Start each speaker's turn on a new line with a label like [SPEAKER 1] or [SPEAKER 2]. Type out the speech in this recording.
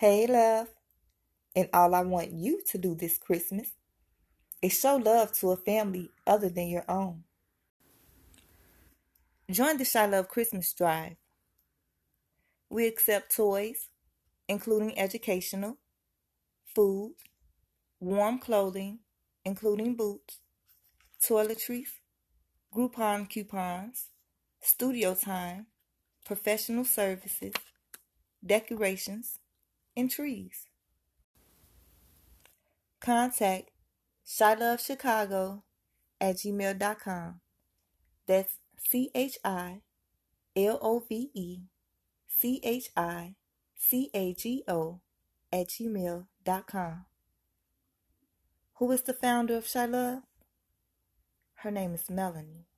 [SPEAKER 1] Hey, love. And all I want you to do this Christmas is show love to a family other than your own. Join the Chi Love Christmas Drive. We accept toys, including educational, food, warm clothing, including boots, toiletries, Groupon coupons, studio time, professional services, decorations, and trees. Contact ChiLoveChicago at gmail.com. That's C H I L O V E C H I C A G O at gmail.com. Who is the founder of Chi Love? Her name is Melanie.